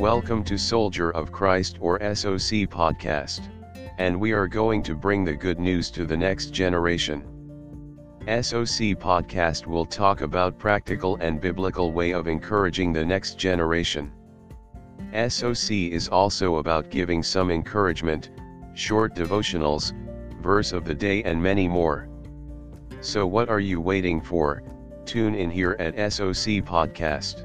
Welcome to Soldier of Christ or SOC podcast. And we are going to bring the good news to the next generation. SOC podcast will talk about practical and biblical way of encouraging the next generation. SOC is also about giving some encouragement, short devotionals, verse of the day and many more. So what are you waiting for? Tune in here at SOC Podcast.